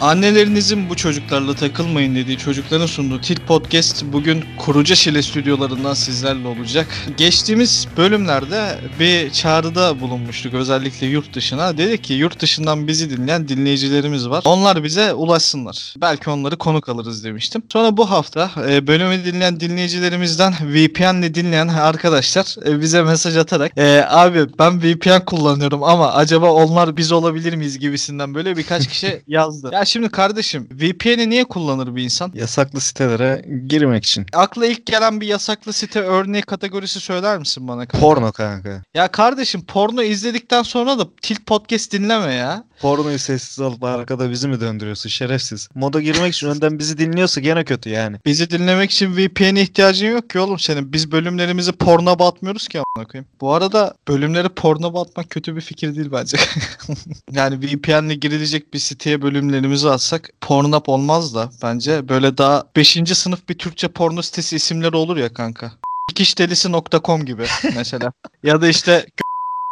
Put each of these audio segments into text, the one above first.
Annelerinizin bu çocuklarla takılmayın dediği çocukların sunduğu Tilt Podcast bugün Kuruca Şile stüdyolarından sizlerle olacak. Geçtiğimiz bölümlerde bir çağrıda bulunmuştuk özellikle yurt dışına. Dedik ki yurt dışından bizi dinleyen dinleyicilerimiz var. Onlar bize ulaşsınlar. Belki onları konuk alırız demiştim. Sonra bu hafta e, bölümü dinleyen dinleyicilerimizden VPN'le dinleyen arkadaşlar e, bize mesaj atarak e, abi ben VPN kullanıyorum ama acaba onlar biz olabilir miyiz gibisinden böyle birkaç kişi yazdı. Ya şimdi kardeşim VPN'i niye kullanır bir insan? Yasaklı sitelere girmek için. Akla ilk gelen bir yasaklı site örneği kategorisi söyler misin bana? kanka? Porno kanka. Ya kardeşim porno izledikten sonra da Tilt Podcast dinleme ya. Pornoyu sessiz alıp arkada bizi mi döndürüyorsun şerefsiz? Moda girmek için önden bizi dinliyorsa gene kötü yani. Bizi dinlemek için VPN'e ihtiyacın yok ki oğlum senin. Biz bölümlerimizi porno batmıyoruz ki amına koyayım. Bu arada bölümleri porno batmak kötü bir fikir değil bence. yani VPN'le girilecek bir siteye bölümlerimizi atsak pornop olmaz da bence böyle daha 5. sınıf bir Türkçe porno sitesi isimleri olur ya kanka. Dikişdelisi.com gibi mesela. ya da işte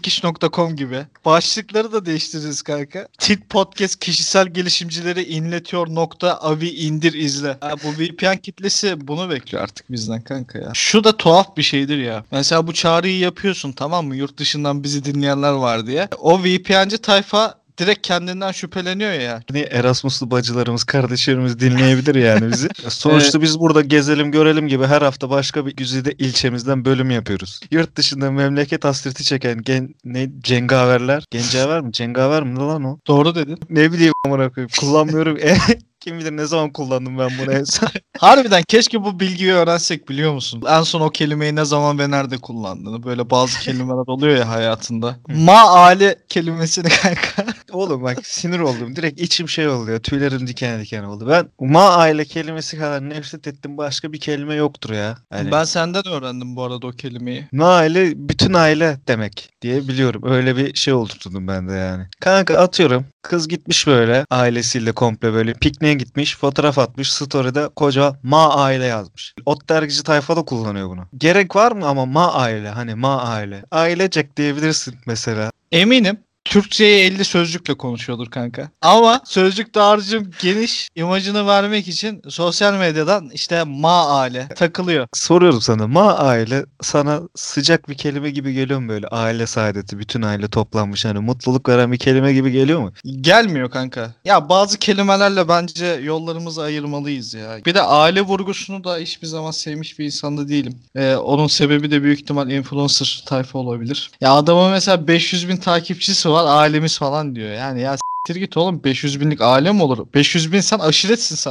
Dikiş.com gibi. Başlıkları da değiştiririz kanka. Tilt Podcast kişisel gelişimcileri inletiyor nokta avi indir izle. Ha, bu VPN kitlesi bunu bekliyor artık bizden kanka ya. Şu da tuhaf bir şeydir ya. Mesela bu çağrıyı yapıyorsun tamam mı? Yurt dışından bizi dinleyenler var diye. O VPN'ci tayfa direkt kendinden şüpheleniyor ya. Hani Erasmuslu bacılarımız, kardeşlerimiz dinleyebilir yani bizi. Sonuçta biz burada gezelim görelim gibi her hafta başka bir güzide ilçemizden bölüm yapıyoruz. Yurt dışında memleket hasreti çeken gen, ne cengaverler. Gencaver mi? Cengaver mi lan o? Doğru dedin. Ne bileyim amına koyayım. Kullanmıyorum. Kim bilir ne zaman kullandım ben bunu en son. Harbiden keşke bu bilgiyi öğrensek biliyor musun? En son o kelimeyi ne zaman ve nerede kullandığını. Böyle bazı kelimeler oluyor ya hayatında. Ma ale kelimesini kanka. Oğlum bak sinir oldum. Direkt içim şey oluyor. Tüylerim diken diken oldu. Ben ma aile kelimesi kadar nefret ettim başka bir kelime yoktur ya. Hani Ben senden öğrendim bu arada o kelimeyi. ma aile bütün aile demek diye biliyorum. Öyle bir şey oluşturdum ben de yani. Kanka atıyorum. Kız gitmiş böyle ailesiyle komple böyle pikniğe gitmiş. Fotoğraf atmış. Story'de koca ma aile yazmış. Ot dergici tayfa da kullanıyor bunu. Gerek var mı ama ma aile hani ma aile. Ailecek diyebilirsin mesela. Eminim Türkçeyi 50 sözcükle konuşuyordur kanka. Ama sözcük dağarcığım geniş imajını vermek için sosyal medyadan işte ma ale takılıyor. Soruyorum sana ma aile sana sıcak bir kelime gibi geliyor mu böyle aile saadeti bütün aile toplanmış hani mutluluk veren bir kelime gibi geliyor mu? Gelmiyor kanka. Ya bazı kelimelerle bence yollarımızı ayırmalıyız ya. Bir de aile vurgusunu da hiçbir zaman sevmiş bir insanda değilim. Ee, onun sebebi de büyük ihtimal influencer tayfa olabilir. Ya adamın mesela 500 bin takipçisi var ailemiz falan diyor. Yani ya s**tir git oğlum 500 binlik aile mi olur? 500 bin sen aşiretsin sen.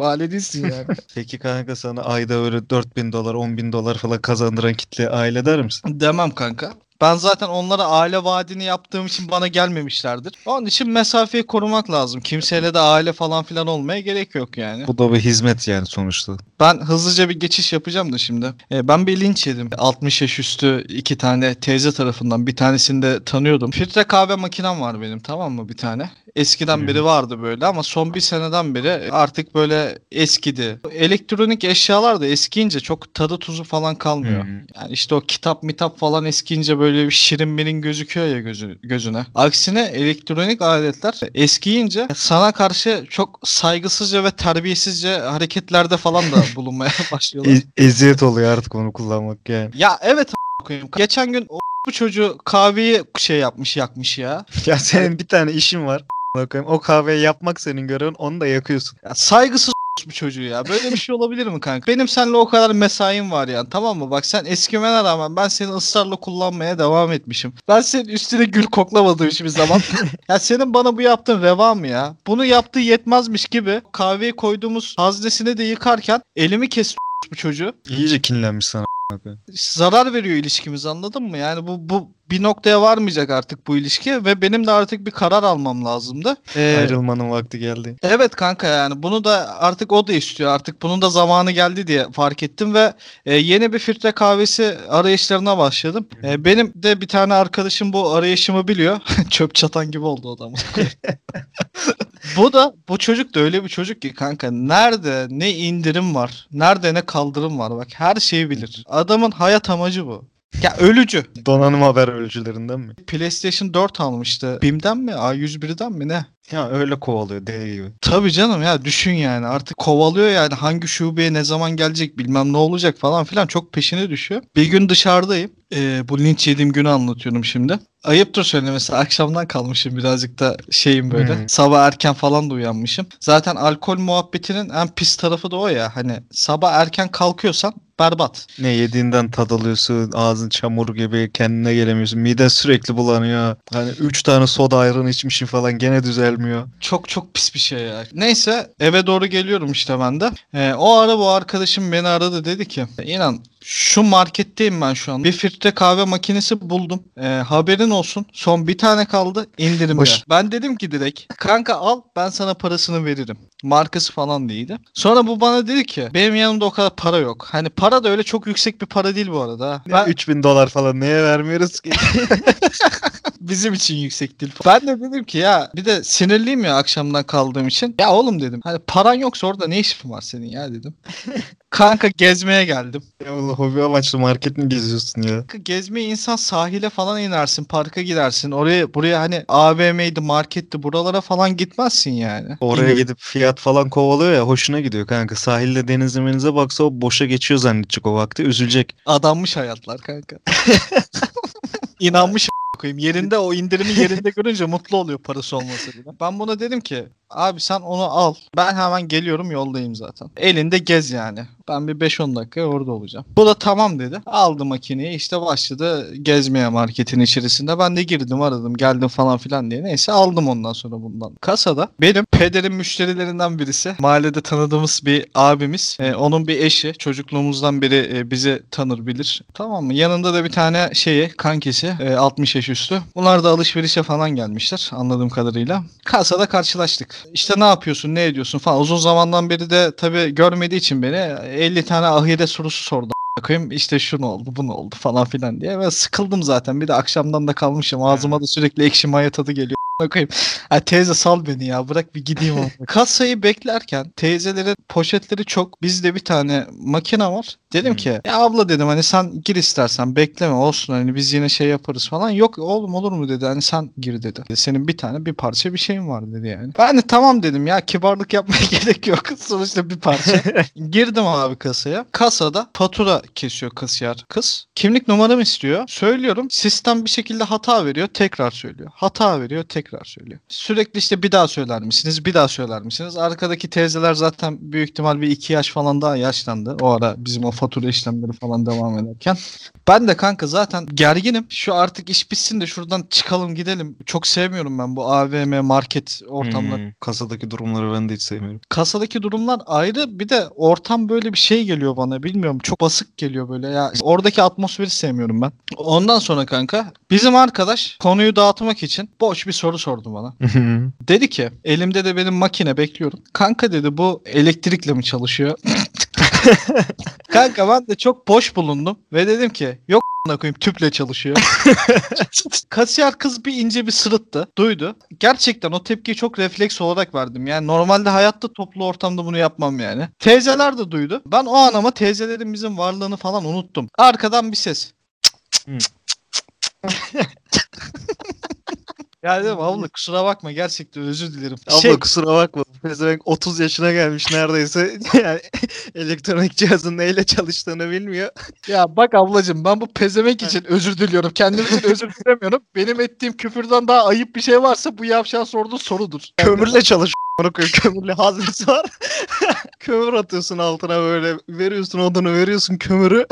Aile değilsin yani. Peki kanka sana ayda öyle 4000 dolar 10 bin dolar falan kazandıran kitle aile der misin? Demem kanka. Ben zaten onlara aile vaadini yaptığım için bana gelmemişlerdir. Onun için mesafeyi korumak lazım. Kimseyle de aile falan filan olmaya gerek yok yani. Bu da bir hizmet yani sonuçta. Ben hızlıca bir geçiş yapacağım da şimdi. Ee, ben bir linç yedim. 60 yaş üstü iki tane teyze tarafından. Bir tanesini de tanıyordum. Filtre kahve makinem var benim tamam mı bir tane. Eskiden Hı. beri vardı böyle ama son bir seneden beri artık böyle eskidi. Elektronik eşyalar da eskiyince çok tadı tuzu falan kalmıyor. Hı. Yani işte o kitap mitap falan eskiyince böyle bir şirin benin gözüküyor ya gözü, gözüne. Aksine elektronik aletler eskiyince sana karşı çok saygısızca ve terbiyesizce hareketlerde falan da bulunmaya başlıyorlar. E- eziyet oluyor artık onu kullanmak yani. ya evet koyayım. Geçen gün o bu çocuğu kahveyi şey yapmış yakmış ya. Ya senin bir tane işin var. Bakayım o kahveyi yapmak senin görevin onu da yakıyorsun. ya saygısız bu çocuğu ya. Böyle bir şey olabilir mi kanka? Benim seninle o kadar mesaim var yani tamam mı? Bak sen eskimene rağmen ben seni ısrarla kullanmaya devam etmişim. Ben senin üstüne gül koklamadım hiçbir zaman. ya senin bana bu yaptığın reva mı ya? Bunu yaptığı yetmezmiş gibi kahveyi koyduğumuz haznesini de yıkarken elimi kes bu çocuğu. İyice kinlenmiş sana. Zarar veriyor ilişkimiz anladın mı? Yani bu bu bir noktaya varmayacak artık bu ilişki ve benim de artık bir karar almam lazımdı. Ee, Ayrılmanın vakti geldi. Evet kanka yani bunu da artık o da istiyor. Artık bunun da zamanı geldi diye fark ettim ve e, yeni bir filtre kahvesi arayışlarına başladım. E, benim de bir tane arkadaşım bu arayışımı biliyor. Çöp çatan gibi oldu ama. bu da bu çocuk da öyle bir çocuk ki kanka nerede ne indirim var, nerede ne kaldırım var bak her şeyi bilir. Adamın hayat amacı bu. Ya ölücü. Donanım haber ölçülerinden mi? PlayStation 4 almıştı. BİM'den mi? A101'den mi ne? Ya öyle kovalıyor deli gibi. Tabii canım ya düşün yani artık kovalıyor yani hangi şubeye ne zaman gelecek bilmem ne olacak falan filan çok peşine düşüyor. Bir gün dışarıdayım. Ee, bu linç yediğim günü anlatıyorum şimdi. Ayıptır söylemesi akşamdan kalmışım birazcık da şeyim böyle. Hmm. Sabah erken falan da uyanmışım. Zaten alkol muhabbetinin en pis tarafı da o ya. Hani sabah erken kalkıyorsan berbat. Ne yediğinden tad alıyorsun, ağzın çamur gibi, kendine gelemiyorsun. Miden sürekli bulanıyor. Hani 3 tane soda ayran içmişim falan gene düzelmiyor. Çok çok pis bir şey ya. Neyse eve doğru geliyorum işte ben de. Ee, o ara bu arkadaşım beni aradı dedi ki inan şu marketteyim ben şu an. Bir filtre kahve makinesi buldum. Ee, haberin olsun. Son bir tane kaldı indirimde. Hoş. Ben dedim ki direkt kanka al ben sana parasını veririm. Markası falan değildi. Sonra bu bana dedi ki benim yanımda o kadar para yok. Hani para da öyle çok yüksek bir para değil bu arada. Ben, 3000 dolar falan neye vermiyoruz ki? bizim için yüksek değil. Ben de dedim ki ya bir de sinirliyim ya akşamdan kaldığım için. Ya oğlum dedim hani paran yoksa orada ne işin var senin ya dedim. Kanka gezmeye geldim. ya Allah hobi amaçlı market mi geziyorsun ya? Kanka Gezmeye insan sahile falan inersin, parka gidersin. Oraya buraya hani AVM'ydi, marketti buralara falan gitmezsin yani. Oraya İndir- gidip fiyat falan kovalıyor ya hoşuna gidiyor kanka. Sahilde denize menize baksa o boşa geçiyor zannedecek o vakti üzülecek. Adanmış hayatlar kanka. İnanmış koyayım. Yerinde o indirimi yerinde görünce mutlu oluyor parası olmasa bile. Ben buna dedim ki abi sen onu al. Ben hemen geliyorum yoldayım zaten. Elinde gez yani. Ben bir 5-10 dakika orada olacağım. Bu da tamam dedi. Aldı makineyi işte başladı gezmeye marketin içerisinde. Ben de girdim aradım geldim falan filan diye. Neyse aldım ondan sonra bundan. Kasada benim pederin müşterilerinden birisi. Mahallede tanıdığımız bir abimiz. Ee, onun bir eşi. Çocukluğumuzdan beri e, bizi tanır bilir. Tamam mı? Yanında da bir tane şeyi kankisi. e, 60 yaş üstü. Bunlar da alışverişe falan gelmişler anladığım kadarıyla. Kasada karşılaştık. İşte ne yapıyorsun ne ediyorsun falan. Uzun zamandan beri de tabii görmediği için beni 50 tane ahiret sorusu sordu koyayım. İşte şu ne oldu bu ne oldu falan filan diye. Ve sıkıldım zaten. Bir de akşamdan da kalmışım. Ağzıma da sürekli ekşi maya tadı geliyor koyayım. Ha, teyze sal beni ya bırak bir gideyim ama. Kasayı beklerken teyzelerin poşetleri çok bizde bir tane makine var. Dedim Hmm. ki ya abla dedim hani sen gir istersen bekleme olsun hani biz yine şey yaparız falan. Yok oğlum olur mu dedi hani sen gir dedi. Senin bir tane bir parça bir şeyin var dedi yani. Ben de tamam dedim ya kibarlık yapmaya gerek yok. Sonuçta bir parça. Girdim abi kasaya. Kasada fatura kesiyor kasiyer kız. Kimlik numaramı istiyor. Söylüyorum. Sistem bir şekilde hata veriyor. Tekrar söylüyor. Hata veriyor. Tekrar söylüyor. Sürekli işte bir daha söyler misiniz? Bir daha söyler misiniz? Arkadaki teyzeler zaten büyük ihtimal bir iki yaş falan daha yaşlandı. O ara bizim o fatura işlemleri falan devam ederken. Ben de kanka zaten gerginim. Şu artık iş bitsin de şuradan çıkalım gidelim. Çok sevmiyorum ben bu AVM market ortamları. Hmm, Kasadaki durumları ben de hiç sevmiyorum. kasadaki durumlar ayrı bir de ortam böyle bir şey geliyor bana bilmiyorum çok basık geliyor böyle ya oradaki atmosferi sevmiyorum ben. Ondan sonra kanka bizim arkadaş konuyu dağıtmak için boş bir soru sordu bana. Dedi ki elimde de benim makine bekliyorum. Kanka dedi bu elektrikle mi çalışıyor? kanka ben de çok boş bulundum ve dedim ki yok a**ına koyayım tüple çalışıyor. Kasiyer kız bir ince bir sırıttı. Duydu. Gerçekten o tepkiyi çok refleks olarak verdim. Yani normalde hayatta toplu ortamda bunu yapmam yani. Teyzeler de duydu. Ben o an ama teyzelerimizin varlığını falan unuttum. Arkadan bir ses. ya dedim abla kusura bakma gerçekten özür dilerim. Abla Şey- kusura bakma. Pezevenk 30 yaşına gelmiş neredeyse. Yani elektronik cihazın neyle çalıştığını bilmiyor. Ya bak ablacığım ben bu pezemek için özür diliyorum. Kendim için özür dilemiyorum. Benim ettiğim küfürden daha ayıp bir şey varsa bu yavşan sorduğu sorudur. Kömürle. Ona koyayım kömürle haznesi var. Kömür atıyorsun altına böyle. Veriyorsun odunu veriyorsun kömürü.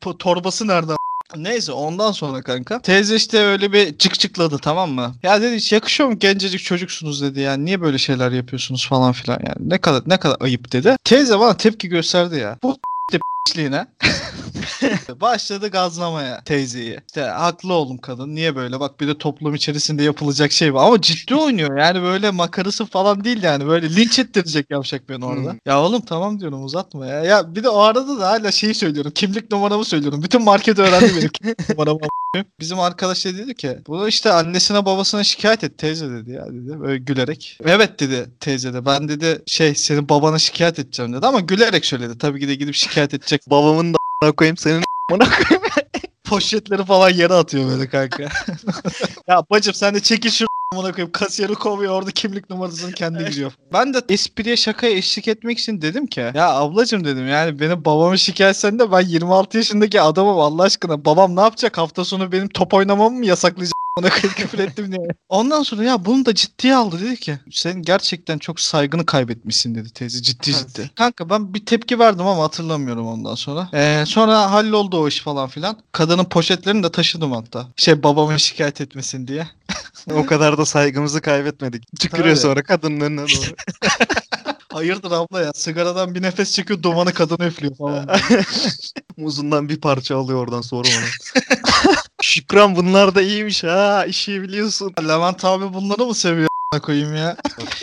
Torbası nereden? Neyse ondan sonra kanka. Teyze işte öyle bir cık cıkladı tamam mı? Ya dedi hiç yakışıyor mu gencecik çocuksunuz dedi yani niye böyle şeyler yapıyorsunuz falan filan yani. Ne kadar ne kadar ayıp dedi. Teyze bana tepki gösterdi ya. Bu de. Başladı gazlamaya teyzeyi. İşte haklı oğlum kadın. Niye böyle? Bak bir de toplum içerisinde yapılacak şey var. Ama ciddi oynuyor. Yani böyle makarası falan değil yani. Böyle linç ettirecek yavşak beni orada. Hmm. Ya oğlum tamam diyorum uzatma ya. Ya bir de o arada da hala şeyi söylüyorum. Kimlik numaramı söylüyorum. Bütün market öğrendi benim kimlik numaramı. Bizim arkadaş da dedi ki bunu işte annesine babasına şikayet et teyze dedi ya dedi böyle gülerek. Evet dedi teyze de ben dedi şey senin babana şikayet edeceğim dedi ama gülerek söyledi. Tabii ki de gidip şikayet edecek. Babamın da a**ına koyayım senin a**ına koyayım. Poşetleri falan yere atıyor böyle kanka. ya bacım sen de çekil şu amına koyayım. Kasiyeri kovuyor orada kimlik numarasını kendi giriyor. Ben de espriye şakaya eşlik etmek için dedim ki ya ablacım dedim yani benim babamı şikayet etsen de ben 26 yaşındaki adamım Allah aşkına. Babam ne yapacak hafta sonu benim top oynamamı mı yasaklayacak? Ona küfür ettim diye. Ondan sonra ya bunu da ciddiye aldı dedi ki sen gerçekten çok saygını kaybetmişsin dedi teyze ciddi ciddi. Kanka ben bir tepki verdim ama hatırlamıyorum ondan sonra. Ee, sonra halloldu o iş falan filan. Kadının poşetlerini de taşıdım hatta. Şey babamı şikayet etmesin diye. o kadar da saygımızı kaybetmedik. Tükürüyor sonra kadının önüne doğru. Hayırdır abla ya sigaradan bir nefes çekiyor dumanı kadına üflüyor falan. Muzundan bir parça alıyor oradan sonra ona. Şükran bunlar da iyiymiş ha işi biliyorsun. Levent abi bunları mı seviyor a**ına koyayım ya?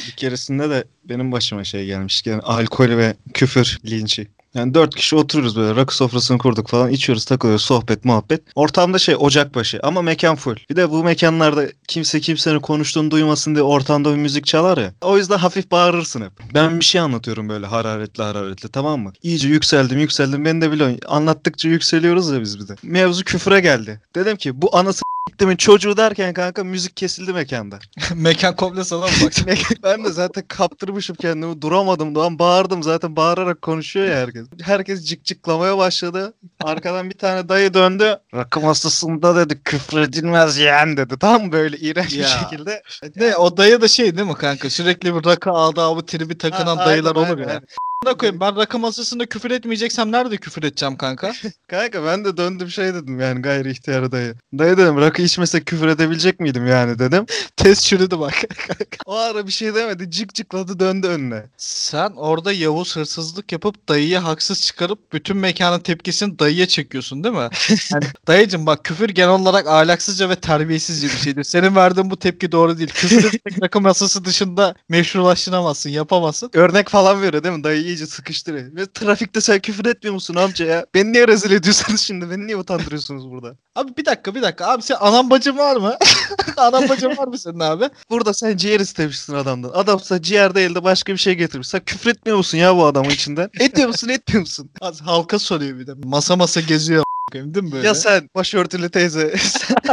Bir keresinde de benim başıma şey gelmiş. Yani alkol ve küfür linçi. Yani dört kişi oturuyoruz böyle rakı sofrasını kurduk falan içiyoruz takılıyoruz sohbet muhabbet. Ortamda şey ocakbaşı ama mekan full. Bir de bu mekanlarda kimse kimsenin konuştuğunu duymasın diye ortamda bir müzik çalar ya. O yüzden hafif bağırırsın hep. Ben bir şey anlatıyorum böyle hararetli hararetli tamam mı? İyice yükseldim yükseldim ben de biliyorum. Anlattıkça yükseliyoruz ya biz bir de. Mevzu küfre geldi. Dedim ki bu anası s**timin çocuğu derken kanka müzik kesildi mekanda. Mekan komple sana mı bak? ben de zaten kaptırmışım kendimi. Duramadım Doğan. Bağırdım zaten. Bağırarak konuşuyor ya herkes. Herkes cık cıklamaya başladı. Arkadan bir tane dayı döndü. Rakım hastasında dedi küfredilmez yeğen dedi. Tam böyle iğrenç bir Ya. şekilde. ne o dayı da şey değil mi kanka? Sürekli bir rakı adabı tribi takınan Ha, dayılar aynen, olur aynen, ya. aynen. Ne koyayım ben rakı masasında küfür etmeyeceksem nerede küfür edeceğim kanka? Kanka ben de döndüm şey dedim yani gayri ihtiyar dayı. Dayı dedim rakı içmesek küfür edebilecek miydim yani dedim. Test çürüdü bak. O ara bir şey demedi. Cık cıkladı döndü önüne. Sen orada Yavuz hırsızlık yapıp dayıya haksız çıkarıp bütün mekanın tepkisini dayıya çekiyorsun değil mi? Yani, dayıcım bak küfür genel olarak ahlaksızca ve terbiyesizce bir şeydir. Senin verdiğin bu tepki doğru değil. Küfür rakı masası dışında meşrulaştıramazsın, yapamazsın. Örnek falan veriyor değil mi? Dayı iyice sıkıştırıyor. Ve trafikte sen küfür etmiyor musun amca ya? Beni niye rezil ediyorsunuz şimdi? Beni niye utandırıyorsunuz burada? Abi bir dakika bir dakika. Abi sen anan bacın var mı? anan bacın var mı senin abi? Burada sen ciğer istemişsin adamdan. Adamsa ciğer değil de başka bir şey getirmiş. Sen küfür etmiyor musun ya bu adamın içinden? Etmiyor musun etmiyor musun? Az halka soruyor bir de. Masa masa geziyor a**ayım, değil mi böyle? Ya sen başörtülü teyze.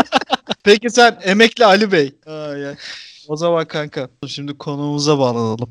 Peki sen emekli Ali Bey. Ay, ay. O zaman kanka şimdi konuğumuza bağlanalım.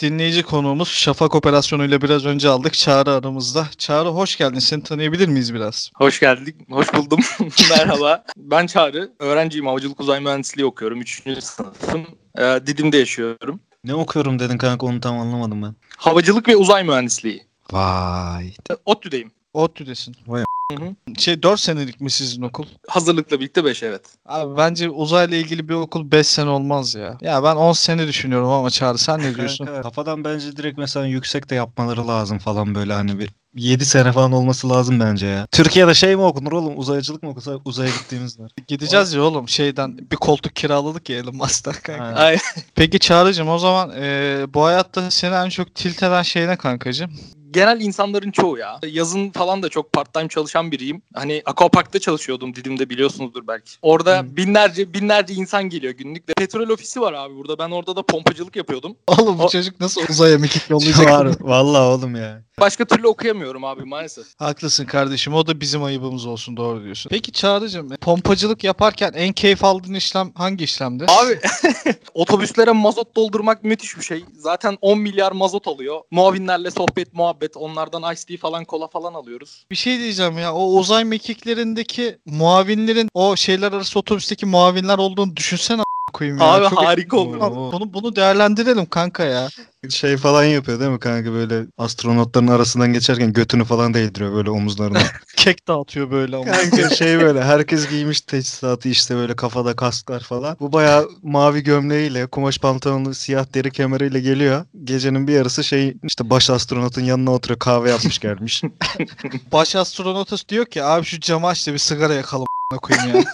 Dinleyici konuğumuz Şafak Operasyonu ile biraz önce aldık. Çağrı aramızda. Çağrı hoş geldin. Seni tanıyabilir miyiz biraz? Hoş geldik. Hoş buldum. Merhaba. Ben Çağrı. Öğrenciyim. Havacılık uzay mühendisliği okuyorum. Üçüncü sınıfım. Ee, Didim'de yaşıyorum. ne okuyorum dedin kanka onu tam anlamadım ben. Havacılık ve uzay mühendisliği. Vay. Ee, ODTÜ'deyim. ODTÜ'desin. Vay Hı hı. Şey 4 senelik mi sizin okul? Hazırlıkla birlikte 5 evet. Abi bence uzayla ilgili bir okul 5 sene olmaz ya. Ya ben 10 sene düşünüyorum ama Çağrı sen ne diyorsun? Kafadan bence direkt mesela yüksek de yapmaları lazım falan böyle hani bir 7 sene falan olması lazım bence ya. Türkiye'de şey mi okunur oğlum? Uzaycılık mı okunsa uzaya gittiğimiz var. Gideceğiz ya oğlum şeyden bir koltuk kiraladık ya Elon Musk'tan kanka. Aynen. Ay, Peki Çağrı'cığım o zaman eee, bu hayatta seni en çok tilt eden şey ne kankacığım? Genel insanların çoğu ya. Yazın falan da çok part time çalışan biriyim. Hani Aquapark'ta çalışıyordum Didim'de biliyorsunuzdur belki. Orada Hı. binlerce binlerce insan geliyor günlük. Petrol ofisi var abi burada. Ben orada da pompacılık yapıyordum. Oğlum bu O- çocuk nasıl uzaya mekik yollayacak? Var vallahi oğlum ya. Başka türlü okuyamıyorum abi maalesef. Haklısın kardeşim. O da bizim ayıbımız olsun. Doğru diyorsun. Peki Çağrı'cığım pompacılık yaparken en keyif aldığın işlem hangi işlemdi? Abi otobüslere mazot doldurmak müthiş bir şey. Zaten 10 milyar mazot alıyor. Muavinlerle sohbet muhabbet. Onlardan ice tea falan kola falan alıyoruz. Bir şey diyeceğim ya. O uzay mekiklerindeki muavinlerin o şeyler arası otobüsteki muavinler olduğunu düşünsene koyayım ya. Abi Çok- harika oluyor. Oo. Bunu, bunu değerlendirelim kanka ya. Şey falan yapıyor değil mi kanka böyle astronotların arasından geçerken götünü falan değdiriyor böyle omuzlarına. Kek dağıtıyor böyle ama. Kanka şey böyle herkes giymiş teçhizatı işte böyle kafada kasklar falan. Bu bayağı mavi gömleğiyle kumaş pantolonlu siyah deri kemeriyle geliyor. Gecenin bir yarısı şey işte baş astronotun yanına oturuyor kahve yapmış gelmiş. Baş astronotus diyor ki abi şu camı aç da bir sigara yakalım koyayım ya.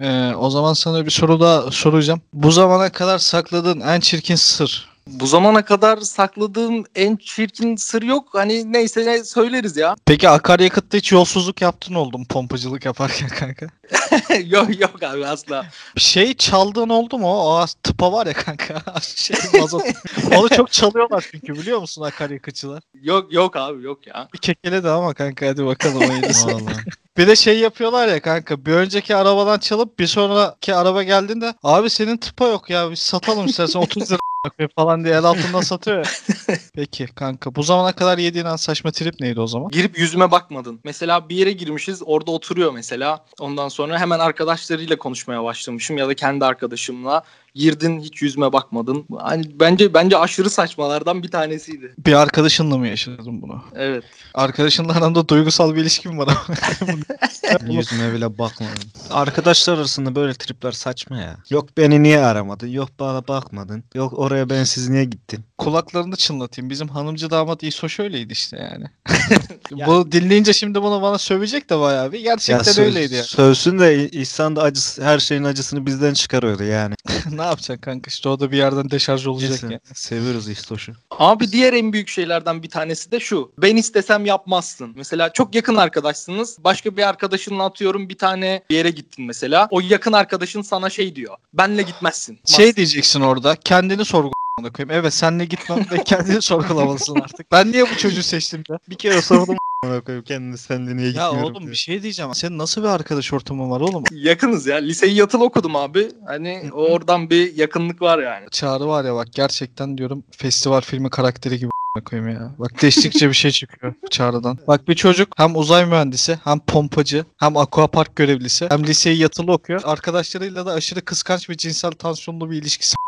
Ee, o zaman sana bir soru daha soracağım. Bu zamana kadar sakladığın en çirkin sır. Bu zamana kadar sakladığım en çirkin sır yok. Hani neyse ne söyleriz ya. Peki akaryakıtta hiç yolsuzluk yaptın oldu mu pompacılık yaparken kanka? yok yok abi asla. Şey çaldığın oldu mu? O tıpa var ya kanka. şey mazot. Onu çok çalıyorlar çünkü biliyor musun akaryakıtçılar? Yok yok abi yok ya. Bir kekeledi ama kanka hadi bakalım. Vallahi. Bir de şey yapıyorlar ya kanka bir önceki arabadan çalıp bir sonraki araba geldiğinde abi senin tıpa yok ya biz satalım istersen 30 lira koyayım falan diye el altından satıyor ya. Peki kanka bu zamana kadar yediğin en saçma trip neydi o zaman? Girip yüzüme bakmadın. Mesela bir yere girmişiz orada oturuyor mesela. Ondan sonra hemen arkadaşlarıyla konuşmaya başlamışım ya da kendi arkadaşımla. Girdin hiç yüzüme bakmadın. Hani bence bence aşırı saçmalardan bir tanesiydi. Bir arkadaşınla mı yaşadın bunu? Evet. Arkadaşınla aranda duygusal bir ilişkin var ama. Yüzüme bile bakmadım. Arkadaşlar arasında böyle tripler saçma ya. Yok beni niye aramadın? Yok bana bakmadın. Yok oraya ben siz niye gittin? Kulaklarını çınlatayım. Bizim hanımcı damat İso şöyleydi işte yani. Bu dinleyince şimdi bunu bana sövecek de bayağı bir. Gerçekten sö- öyleydi ya. Sövsün de İhsan da acısı, her şeyin acısını bizden çıkarıyordu yani. ne yapacaksın kanka işte o da bir yerden deşarj olacak Neyse, ya. seviyoruz İhtoş'u. Abi diğer en büyük şeylerden bir tanesi de şu. Ben istesem yapmazsın. Mesela çok yakın arkadaşsınız. Başka bir arkadaşınla atıyorum bir tane bir yere gittin mesela. O yakın arkadaşın sana şey diyor. Benle gitmezsin. Şey diyeceksin orada kendini sorgula amına koyayım. Evet senle gitmem ve kendini sorgulamalısın artık. Ben niye bu çocuğu seçtim ya? Bir kere sordum a**ına koyayım kendini sen de niye Ya gitmiyorum oğlum diye. bir şey diyeceğim. Senin nasıl bir arkadaş ortamın var oğlum? Yakınız ya. Liseyi yatılı okudum abi. Hani oradan bir yakınlık var yani. Çağrı var ya bak gerçekten diyorum festival filmi karakteri gibi amına koyayım ya. Bak değiştikçe bir şey çıkıyor Çağrı'dan. Bak bir çocuk hem uzay mühendisi hem pompacı hem aquapark görevlisi hem liseyi yatılı okuyor. Arkadaşlarıyla da aşırı kıskanç ve cinsel tansiyonlu bir ilişkisi amına.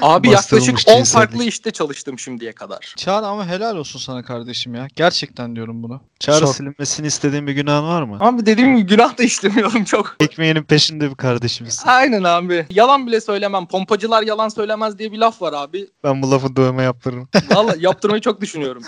Abi yaklaşık 10 cinsellik. farklı işte çalıştım şimdiye kadar. Çağrı ama helal olsun sana kardeşim ya. Gerçekten diyorum bunu. Çağrı Sor. silinmesini istediğin bir günahın var mı? Abi dediğim gibi günah da işlemiyorum çok. Ekmeğinin peşinde bir kardeşimizsin. Aynen abi. Yalan bile söylemem. Pompacılar yalan söylemez diye bir laf var abi. Ben bu lafı dövme yaptırırım. Vallahi yaptırmayı çok düşünüyorum.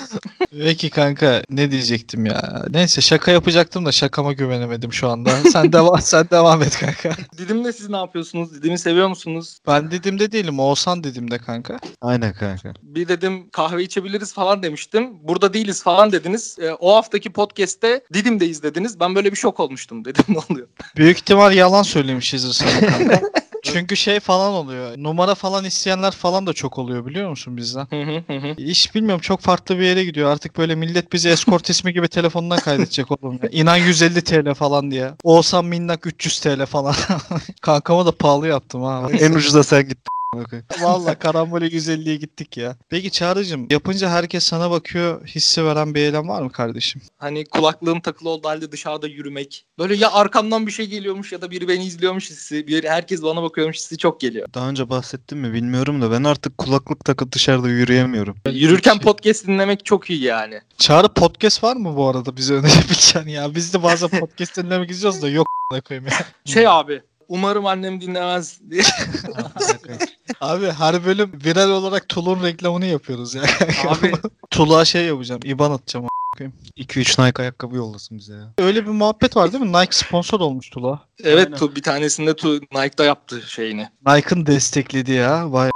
Peki kanka ne diyecektim ya. Neyse şaka yapacaktım da şakama güvenemedim şu anda. Sen devam sen devam et kanka. Didim'le siz ne yapıyorsunuz? Didim'i seviyor musunuz? Ben Didim'de değilim. Oğuzhan Didim'de kanka. Aynen kanka. Bir dedim kahve içebiliriz falan demiştim. Burada değiliz falan dediniz. Ee, o haftaki podcast'te Didim'deyiz dediniz. Ben böyle bir şok olmuştum. Dedim ne oluyor? Büyük ihtimal yalan söylemişizdir sana kanka. Çünkü şey falan oluyor. Numara falan isteyenler falan da çok oluyor biliyor musun bizden? Hı hı. Hiç bilmiyorum çok farklı bir yere gidiyor. Artık böyle millet bizi eskort ismi gibi telefonundan kaydedecek oğlum ya. İnan 150 TL falan diye. Olsam minnak 300 TL falan. Kankama da pahalı yaptım ha. en ucuza sen gittin. Valla karambole 150'ye gittik ya. Peki Çağrı'cığım yapınca herkes sana bakıyor hissi veren bir eylem var mı kardeşim? Hani kulaklığım takılı olduğu halde dışarıda yürümek. Böyle ya arkamdan bir şey geliyormuş ya da biri beni izliyormuş hissi. Bir herkes bana bakıyormuş hissi çok geliyor. Daha önce bahsettim mi bilmiyorum da ben artık kulaklık takıp dışarıda yürüyemiyorum. Yürürken podcast dinlemek çok iyi yani. Çağrı podcast var mı bu arada bize önerebileceğin ya? Biz de bazen podcast dinlemek istiyoruz da yok koyayım ya. Şey abi. Umarım annem dinlemez diye. Abi her bölüm viral olarak Tulun reklamını yapıyoruz ya. Abi Tuluğa şey yapacağım. IBAN atacağım. 2-3 Nike ayakkabı yollasın bize ya. Öyle bir muhabbet var değil mi? Nike sponsor olmuş Tuluğa. evet tu, bir tanesinde tu, Nike'da yaptı şeyini. Nike'ın destekledi ya. Vay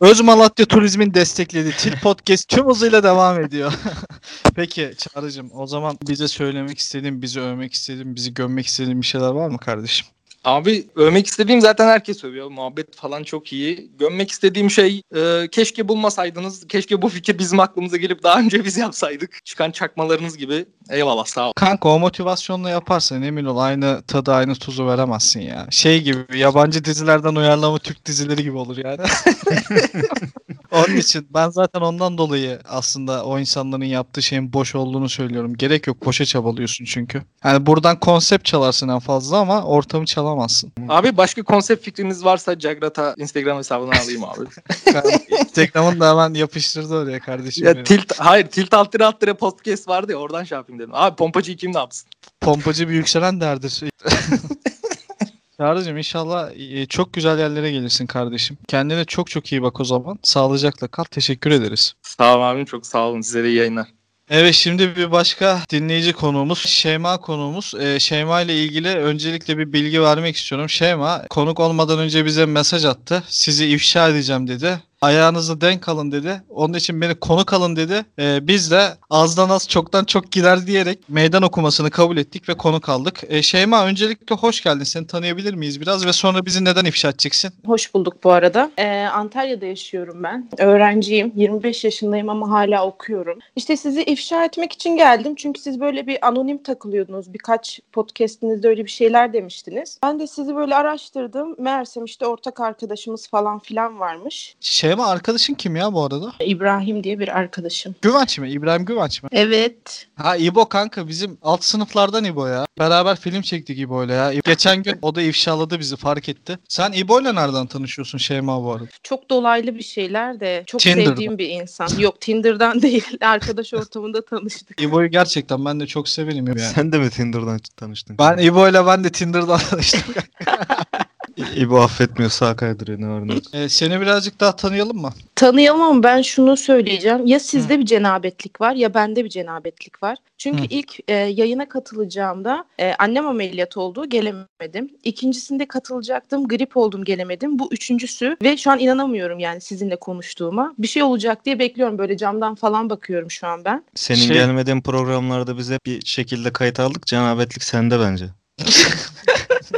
Öz Malatya Turizm'in desteklediği Til Podcast tüm hızıyla devam ediyor. Peki Çağrı'cığım o zaman bize söylemek istediğin, bizi övmek istediğin, bizi gömmek istediğin bir şeyler var mı kardeşim? Abi övmek istediğim zaten herkes övüyor. Muhabbet falan çok iyi. Gömmek istediğim şey e, keşke bulmasaydınız. Keşke bu fikir bizim aklımıza gelip daha önce biz yapsaydık. Çıkan çakmalarınız gibi. Eyvallah sağ ol. Kanka o motivasyonla yaparsan emin ol aynı tadı aynı tuzu veremezsin ya. Şey gibi yabancı dizilerden uyarlama Türk dizileri gibi olur yani. Onun için ben zaten ondan dolayı aslında o insanların yaptığı şeyin boş olduğunu söylüyorum. Gerek yok boşa çabalıyorsun çünkü. Yani buradan konsept çalarsın en fazla ama ortamı çalamazsın. Abi başka konsept fikriniz varsa Cagrata Instagram hesabını alayım abi. Instagram'ın da hemen yapıştırdı oraya kardeşim. ya benim. tilt hayır tilt alt tire alt tire podcast vardı ya oradan şey yapayım dedim. Abi pompacıyı kim ne yapsın? Pompacı bir yükselen derdir. Çağrı'cığım inşallah e, çok güzel yerlere gelirsin kardeşim. Kendine çok çok iyi bak o zaman. Sağlıcakla kal. Teşekkür ederiz. Sağ olun abim çok sağ olun size de iyi yayınlar. Evet şimdi bir başka dinleyici konuğumuz Şeyma konuğumuz. Ee, Şeyma ile ilgili öncelikle bir bilgi vermek istiyorum. Şeyma konuk olmadan önce bize mesaj attı. Sizi ifşa edeceğim dedi. Ayağınızı denk alın dedi. Onun için beni konuk alın dedi. Ee, biz de azdan az çoktan çok gider diyerek meydan okumasını kabul ettik ve konuk aldık. Ee, Şeyma öncelikle hoş geldin. Seni tanıyabilir miyiz biraz ve sonra bizi neden ifşa edeceksin? Hoş bulduk bu arada. Ee, Antalya'da yaşıyorum ben. Öğrenciyim. 25 yaşındayım ama hala okuyorum. İşte sizi ifşa etmek için geldim. Çünkü siz böyle bir anonim takılıyordunuz. Birkaç podcastinizde öyle bir şeyler demiştiniz. Ben de sizi böyle araştırdım. Meğersem işte ortak arkadaşımız falan filan varmış. Şeyma arkadaşın kim ya bu arada? İbrahim diye bir arkadaşım. Güvenç mi? İbrahim Güvenç mi? Evet. Ha İbo kanka bizim alt sınıflardan İbo ya. Beraber film çektik İbo'yla ya. Geçen gün o da ifşaladı bizi fark etti. Sen İbo'yla nereden tanışıyorsun Şeyma bu arada? Çok dolaylı bir şeyler de çok Tinder'da. sevdiğim bir insan. Yok Tinder'dan değil. Arkadaş ortamında tanıştık. İbo'yu gerçekten ben de çok severim yani. Sen de mi Tinder'dan tanıştın? Ben İbo'yla ben de Tinder'dan tanıştım. İbo affetmiyor sağ kaydırıyor ne var ne yok. Ee, seni birazcık daha tanıyalım mı? Tanıyalım ama ben şunu söyleyeceğim. Ya sizde bir cenabetlik var ya bende bir cenabetlik var. Çünkü Hı. ilk e, yayına katılacağımda e, annem ameliyat oldu gelemedim. İkincisinde katılacaktım grip oldum gelemedim. Bu üçüncüsü ve şu an inanamıyorum yani sizinle konuştuğuma. Bir şey olacak diye bekliyorum böyle camdan falan bakıyorum şu an ben. Senin Şey- gelmediğin programlarda biz hep bir şekilde kayıt aldık. Cenabetlik sende bence.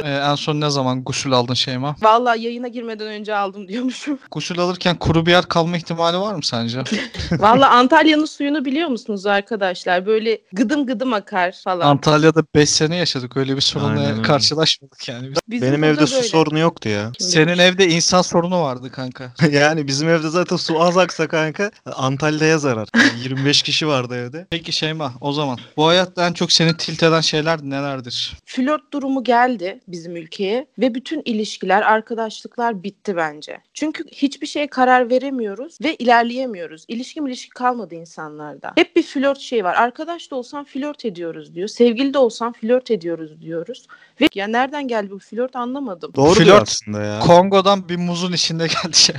Ee, en son ne zaman gusül aldın Şeyma? Vallahi yayına girmeden önce aldım diyormuşum. Gusül alırken kuru bir yer kalma ihtimali var mı sence? Vallahi Antalya'nın suyunu biliyor musunuz arkadaşlar? Böyle gıdım gıdım akar falan. Antalya'da 5 sene yaşadık öyle bir sorunla Aynen öyle. karşılaşmadık yani. biz. Bizim Benim burada evde su böyle. sorunu yoktu ya. Kim Senin evde insan sorunu vardı kanka. yani bizim evde zaten su az aksa kanka Antalya'ya zarar. Yani 25 kişi vardı evde. Peki Şeyma o zaman bu hayatta en çok seni tilt eden şeyler nelerdir? flört durumu geldi bizim ülkeye ve bütün ilişkiler, arkadaşlıklar bitti bence. Çünkü hiçbir şeye karar veremiyoruz ve ilerleyemiyoruz. İlişki ilişki kalmadı insanlarda. Hep bir flört şey var. Arkadaş da olsan flört ediyoruz diyor. Sevgili de olsan flört ediyoruz diyoruz. Ve ya nereden geldi bu flört anlamadım. Doğru Flört- diyor aslında ya. Kongo'dan bir muzun içinde geldi şey.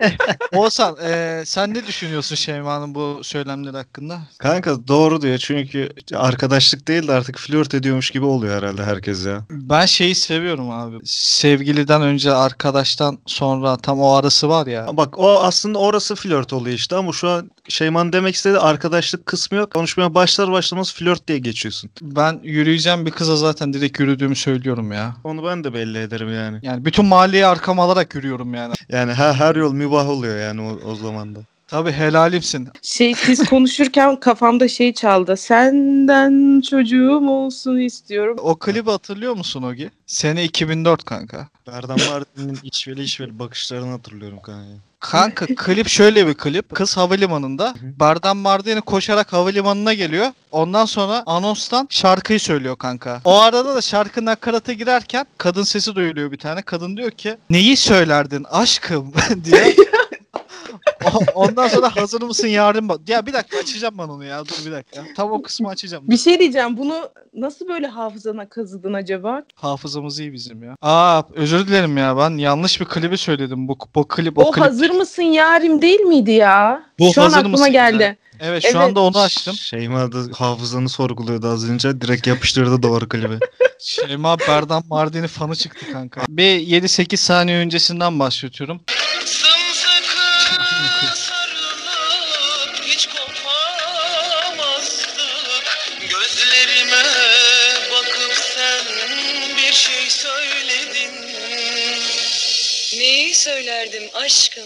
Oğuzhan e, sen ne düşünüyorsun Şeyma'nın bu söylemleri hakkında? Kanka doğru diyor çünkü arkadaşlık değil de artık flört ediyormuş gibi oluyor herhalde herkes ya. Ben şeyi seviyorum abi. Sevgiliden önce arkadaştan sonra tam o arası var ya. Bak o aslında orası flört oluyor işte ama şu an Şeyman demek istedi arkadaşlık kısmı yok. Konuşmaya başlar başlamaz flört diye geçiyorsun. Ben yürüyeceğim bir kıza zaten direkt yürüdüğümü söylüyorum ya. Onu ben de belli ederim yani. Yani bütün mahalleyi arkama alarak yürüyorum yani. Yani her, her yol mübah oluyor yani o, o zaman da. Tabii helalimsin. Şey siz konuşurken kafamda şey çaldı. Senden çocuğum olsun istiyorum. O klibi hatırlıyor musun Ogi? Sene 2004 kanka. Berdan Mardin'in içveli içveli bakışlarını hatırlıyorum kanka. Kanka klip şöyle bir klip. Kız havalimanında. Berdan Mardini koşarak havalimanına geliyor. Ondan sonra anonstan şarkıyı söylüyor kanka. O arada da şarkının nakaratı girerken kadın sesi duyuluyor bir tane. Kadın diyor ki neyi söylerdin aşkım diye. Ondan sonra hazır mısın yarın bak. Ya bir dakika açacağım ben onu ya. Dur bir dakika. Tam o kısmı açacağım. Bir şey diyeceğim. Bunu nasıl böyle hafızana kazıdın acaba? Hafızamız iyi bizim ya. Aa özür dilerim ya ben yanlış bir klibi söyledim. Bu, bu klip o, O, klip. hazır mısın yarim değil miydi ya? Bu Şu an aklıma mısın geldi. Evet şu Evet. anda onu açtım. Şeyma da hafızanı sorguluyordu az önce. Direkt yapıştırdı doğru klibi. Şeyma Berdan Mardini fanı çıktı kanka. Bir 7-8 saniye öncesinden başlatıyorum. Aşkım?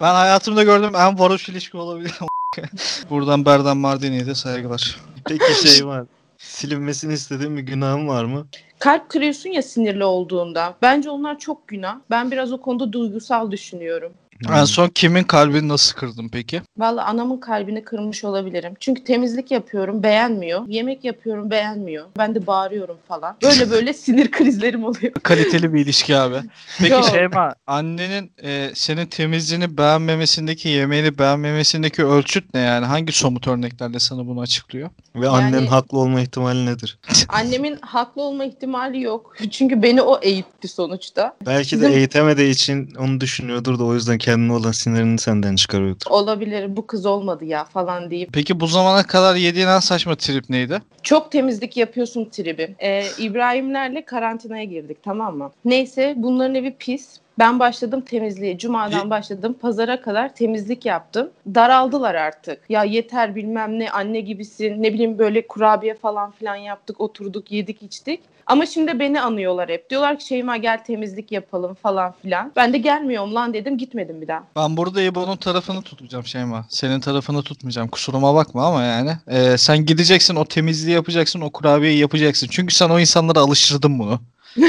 Ben hayatımda gördüğüm en varoş ilişki olabilir. Buradan Berdan Mardini'ye de saygılar. Peki Şeyma silinmesini istediğin bir günahın var mı? Kalp kırıyorsun ya sinirli olduğunda. Bence onlar çok günah. Ben biraz o konuda duygusal düşünüyorum. En son kimin kalbini nasıl kırdın peki? Vallahi anamın kalbini kırmış olabilirim. Çünkü temizlik yapıyorum, beğenmiyor. Yemek yapıyorum, beğenmiyor. Ben de bağırıyorum falan. Böyle böyle sinir krizlerim oluyor. Kaliteli bir ilişki abi. Peki. Şeyma annenin e, senin temizliğini beğenmemesindeki, yemeğini beğenmemesindeki ölçüt ne yani? Hangi somut örneklerle sana bunu açıklıyor? Ve annenin Yani- haklı olma ihtimali nedir? Annemin haklı olma ihtimali yok. Çünkü beni o eğitti sonuçta. Belki de Bizim- eğitemediği için onu düşünüyordur da o yüzden kendine olan sinirini senden çıkarıyordur. Olabilir bu kız olmadı ya falan deyip. Peki bu zamana kadar yediğin en saçma trip neydi? Çok temizlik yapıyorsun tribi. Ee, İbrahimlerle karantinaya girdik tamam mı? Neyse bunların evi pis. Ben başladım temizliğe. Cuma'dan başladım. Pazara kadar temizlik yaptım. Daraldılar artık. Ya yeter bilmem ne anne gibisin. Ne bileyim böyle kurabiye falan filan yaptık. Oturduk yedik içtik. Ama şimdi beni anıyorlar hep. Diyorlar ki Şeyma gel temizlik yapalım falan filan. Ben de gelmiyorum lan dedim gitmedim bir daha. Ben burada İbo'nun tarafını tutacağım Şeyma. Senin tarafını tutmayacağım. Kusuruma bakma ama yani. Ee, sen gideceksin o temizliği yapacaksın. O kurabiyeyi yapacaksın. Çünkü sen o insanlara alıştırdın bunu.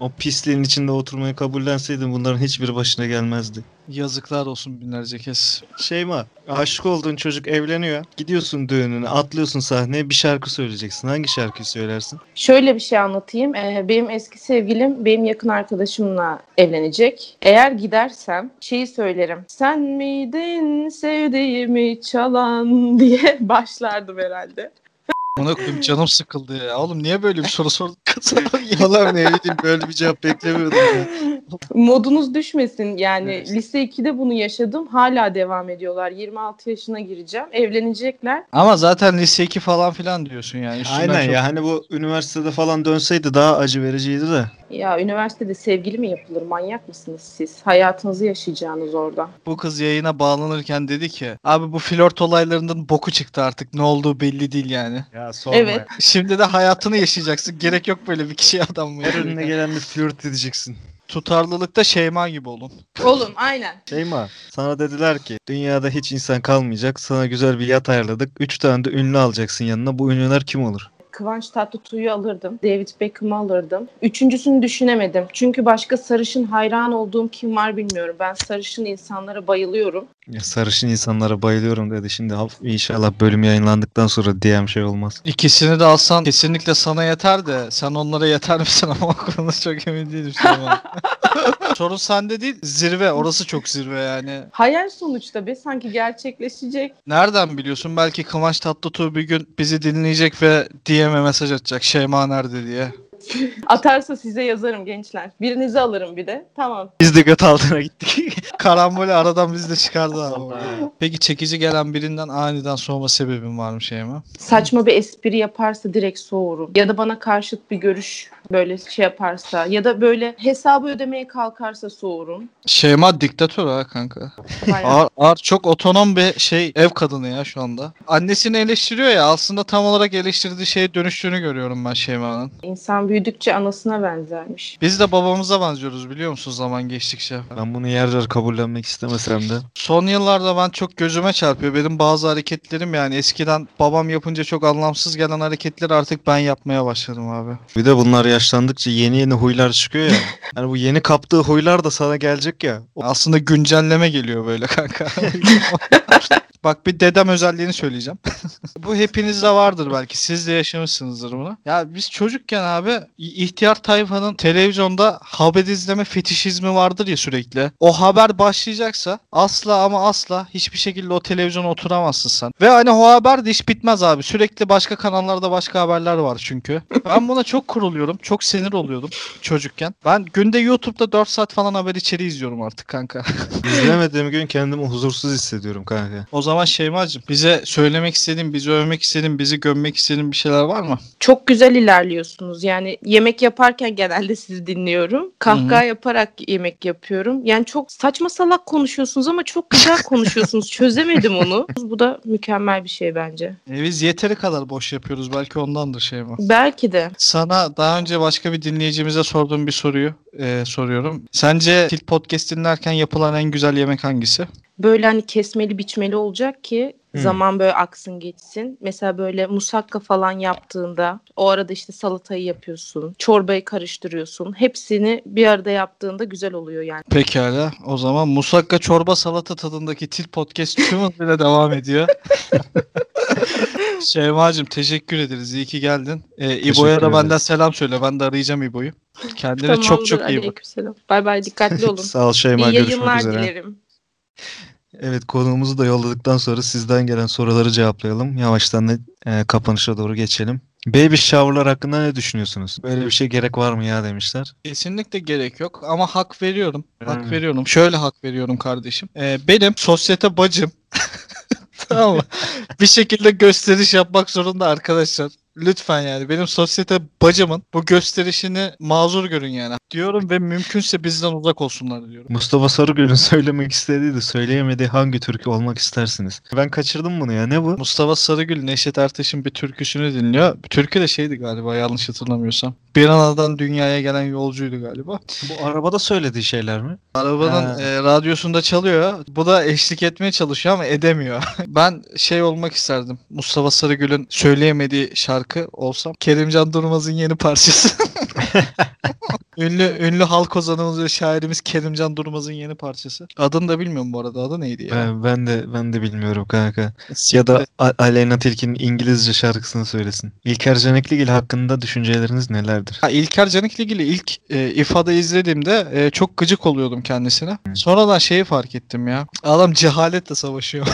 O pisliğin içinde oturmayı kabullenseydin bunların hiçbiri başına gelmezdi. Yazıklar olsun binlerce kez. Şeyma, aşık olduğun çocuk evleniyor. Gidiyorsun düğününe, atlıyorsun sahneye bir şarkı söyleyeceksin. Hangi şarkıyı söylersin? Şöyle bir şey anlatayım. Ee, benim eski sevgilim benim yakın arkadaşımla evlenecek. Eğer gidersem şeyi söylerim. Sen miydin sevdiğimi çalan diye başlardım herhalde. Buna koyayım canım sıkıldı ya. Oğlum niye böyle bir soru sordun? Yalan ne bileyim böyle bir cevap beklemiyordum ya. Modunuz düşmesin. Yani lise 2'de bunu yaşadım. Hala devam ediyorlar. 26 yaşına gireceğim. Evlenecekler. Ama zaten lise 2 falan filan diyorsun yani. Üstünden Aynen çok- ya hani bu üniversitede falan dönseydi daha acı vericiydi de. Ya üniversitede sevgili mi yapılır? Manyak mısınız siz? Hayatınızı yaşayacağınız orada. Bu kız yayına bağlanırken dedi ki abi bu flört olaylarından boku çıktı artık ne olduğu belli değil yani. Ya sorma. Evet. Şimdi de hayatını yaşayacaksın. Gerek yok böyle bir kişiye adam mı? Her önüne gelenle flört edeceksin. Tutarlılıkta Şeyma gibi olun. Olun aynen. Şeyma sana dediler ki dünyada hiç insan kalmayacak. Sana güzel bir yat ayarladık. Üç tane de ünlü alacaksın yanına. Bu ünlüler kim olur? Kıvanç Tatlıtuğ'u alırdım. David Beckham'ı alırdım. Üçüncüsünü düşünemedim. Çünkü başka sarışın hayran olduğum kim var bilmiyorum. Ben sarışın insanlara bayılıyorum. Ya sarışın insanlara bayılıyorum dedi. Şimdi inşallah bölüm yayınlandıktan sonra DM şey olmaz. İkisini de alsan kesinlikle sana yeter de sen onlara yeter misin ama o konuda çok emin değilim. Şeyma. Sorun sende değil zirve orası çok zirve yani. Hayal sonuçta be sanki gerçekleşecek. Nereden biliyorsun belki Kıvanç Tatlıtuğ bir gün bizi dinleyecek ve DM'e mesaj atacak Şeyma nerede diye. Atarsa size yazarım gençler. Birinizi alırım bir de. Tamam. Biz de göt altına gittik. Karambolü aradan bizi de çıkardı abi. Peki çekici gelen birinden aniden soğuma sebebin var mı Şeyma? Saçma bir espri yaparsa direkt soğurum. Ya da bana karşıt bir görüş böyle şey yaparsa. Ya da böyle hesabı ödemeye kalkarsa soğurum. Şeyma diktatör ha kanka. Ağır, ağır çok otonom bir şey ev kadını ya şu anda. Annesini eleştiriyor ya aslında tam olarak eleştirdiği şeye dönüştüğünü görüyorum ben Şeyma'nın. İnsan büyüdükçe anasına benzermiş. Biz de babamıza benziyoruz biliyor musun zaman geçtikçe. ben bunu yer yer kabullenmek istemesem de. Son yıllarda ben çok gözüme çarpıyor. Benim bazı hareketlerim yani eskiden babam yapınca çok anlamsız gelen hareketleri artık ben yapmaya başladım abi. Bir de bunlar yaşlandıkça yeni yeni huylar çıkıyor ya. Hani bu yeni kaptığı huylar da sana gelecek ya. Aslında güncelleme geliyor böyle kanka. Bak bir dedem özelliğini söyleyeceğim. Bu hepinizde vardır belki. Siz de yaşamışsınızdır bunu. Ya biz çocukken abi ihtiyar tayfanın televizyonda haber izleme fetişizmi vardır ya sürekli. O haber başlayacaksa asla ama asla hiçbir şekilde o televizyona oturamazsın sen. Ve hani o haber de hiç bitmez abi. Sürekli başka kanallarda başka haberler var çünkü. Ben buna çok kuruluyorum. Çok sinir oluyordum çocukken. Ben günde YouTube'da 4 saat falan haber içeri izliyorum artık kanka. İzlemediğim gün kendimi huzursuz hissediyorum kanka. O zaman Şeyma'cığım bize söylemek istediğin, bizi övmek istediğin, bizi gömmek istediğin bir şeyler var mı? Çok güzel ilerliyorsunuz. Yani yemek yaparken genelde sizi dinliyorum. Kahkaha yaparak yemek yapıyorum. Yani çok saçma salak konuşuyorsunuz ama çok güzel konuşuyorsunuz. Çözemedim onu. Bu da mükemmel bir şey bence. E biz yeteri kadar boş yapıyoruz. Belki ondandır Şeyma. Belki de. Sana daha önce başka bir dinleyicimize sorduğum bir soruyu e, soruyorum. Sence Tilt Podcast dinlerken yapılan en güzel yemek hangisi? Böyle hani kesmeli biçmeli olacak ki Hmm. zaman böyle aksın geçsin. Mesela böyle musakka falan yaptığında o arada işte salatayı yapıyorsun. Çorbayı karıştırıyorsun. Hepsini bir arada yaptığında güzel oluyor yani. Pekala. O zaman musakka çorba salata tadındaki Tilt Podcast tüm hızıyla devam ediyor. Şeyma'cığım teşekkür ederiz. İyi ki geldin. E, İbo'ya da benden selam söyle. Ben de arayacağım İbo'yu. Kendine çok çok iyi bak. Bay bay dikkatli olun. Sağ ol Şeyma İyi görüşmek yayınlar üzere. dilerim. Evet konuğumuzu da yolladıktan sonra sizden gelen soruları cevaplayalım. Yavaştan da e, kapanışa doğru geçelim. Baby shower'lar hakkında ne düşünüyorsunuz? Böyle bir şey gerek var mı ya demişler. Kesinlikle gerek yok ama hak veriyorum. Hak Hmm. veriyorum. Şöyle hak veriyorum kardeşim. Ee, benim sosyete bacım tamam mı? Bir şekilde gösteriş yapmak zorunda arkadaşlar. Lütfen yani benim sosyete bacımın bu gösterişini mazur görün yani. Diyorum ve mümkünse bizden uzak olsunlar diyorum. Mustafa Sarıgül'ün söylemek istediği de söyleyemediği hangi türkü olmak istersiniz? Ben kaçırdım bunu ya. Ne bu? Mustafa Sarıgül Neşet Ertaş'ın bir türküsünü dinliyor. Türkü de şeydi galiba yanlış hatırlamıyorsam. Bir anadan dünyaya gelen yolcuydu galiba. Bu arabada söylediği şeyler mi? Arabanın e, radyosunda çalıyor. Bu da eşlik etmeye çalışıyor ama edemiyor. ben şey olmak isterdim. Mustafa Sarıgül'ün söyleyemediği şarkı olsam. Kerimcan Durmaz'ın yeni parçası. ünlü ünlü halk ozanımız ve şairimiz Kerimcan Durmaz'ın yeni parçası. Adını da bilmiyorum bu arada. Adı neydi ya? Ben, ben de ben de bilmiyorum kanka. Ya da A- Aleyna Tilki'nin İngilizce şarkısını söylesin. İlker Canekligil hakkında düşünceleriniz nelerdir? Ha, İlker Canikligil'i ilk e, ifade izlediğimde e, çok gıcık oluyordum kendisine. Sonradan şeyi fark ettim ya. Adam cehaletle savaşıyor.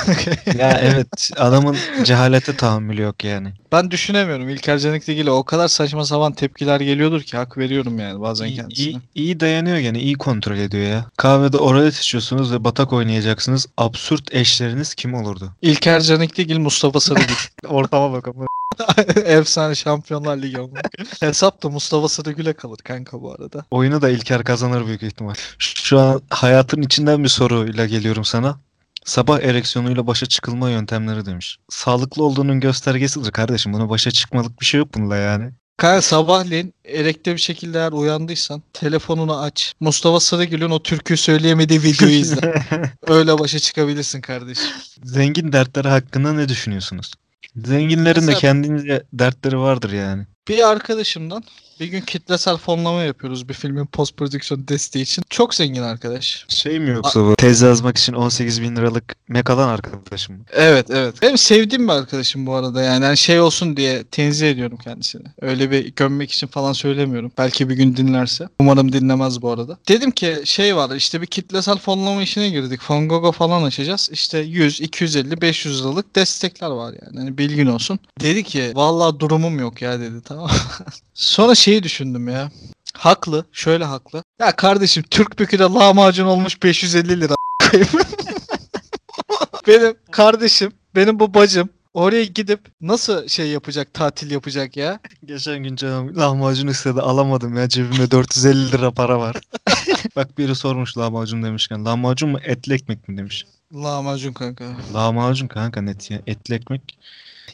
ya evet adamın cehalete tahammülü yok yani. Ben düşünemiyorum. İlker Canikligil'e o kadar saçma sapan tepkiler geliyordur ki hak veriyorum yani bazen İyi, kendisine. iyi, iyi dayanıyor yani iyi kontrol ediyor ya. Kahvede oralet içiyorsunuz ve batak oynayacaksınız. Absürt eşleriniz kim olurdu? İlker Canikligil, Mustafa Sarıgül. Ortama bakalım. Efsane Şampiyonlar Ligi olmak. Hesap da Mustafa Sarıgül'e kalır kanka bu arada. Oyunu da İlker kazanır büyük ihtimal. Şu an hayatın içinden bir soruyla geliyorum sana. Sabah ereksiyonuyla başa çıkılma yöntemleri demiş. Sağlıklı olduğunun göstergesidir kardeşim. Buna başa çıkmalık bir şey yok bunda yani. Kanka sabahleyin erekte bir şekilde eğer uyandıysan telefonunu aç. Mustafa Sarıgül'ün o türkü söyleyemediği videoyu izle. Öyle başa çıkabilirsin kardeşim. Zengin dertleri hakkında ne düşünüyorsunuz? Zenginlerin de Mesela- kendince dertleri vardır yani. Bir arkadaşımdan bir gün kitlesel fonlama yapıyoruz bir filmin post prodüksiyon desteği için. Çok zengin arkadaş. Şey mi yoksa bu tez yazmak için 18 bin liralık mekalan arkadaşım mı? Evet evet. Benim sevdiğim bir arkadaşım bu arada yani. yani şey olsun diye tenzih ediyorum kendisini. Öyle bir gömmek için falan söylemiyorum. Belki bir gün dinlerse. Umarım dinlemez bu arada. Dedim ki şey var işte bir kitlesel fonlama işine girdik. Fongogo falan açacağız. İşte 100, 250, 500 liralık destekler var yani. Hani bilgin olsun. Dedi ki vallahi durumum yok ya dedi tamam. Sonra şeyi düşündüm ya. Haklı. Şöyle haklı. Ya kardeşim Türk büküde lahmacun olmuş 550 lira. koyayım. benim kardeşim, benim bu bacım oraya gidip nasıl şey yapacak, tatil yapacak ya? Geçen gün canım lahmacun istedi alamadım ya cebimde 450 lira para var. Bak biri sormuş lahmacun demişken. Lahmacun mu etli ekmek mi demiş. Lahmacun kanka. Lahmacun kanka net ya etli ekmek.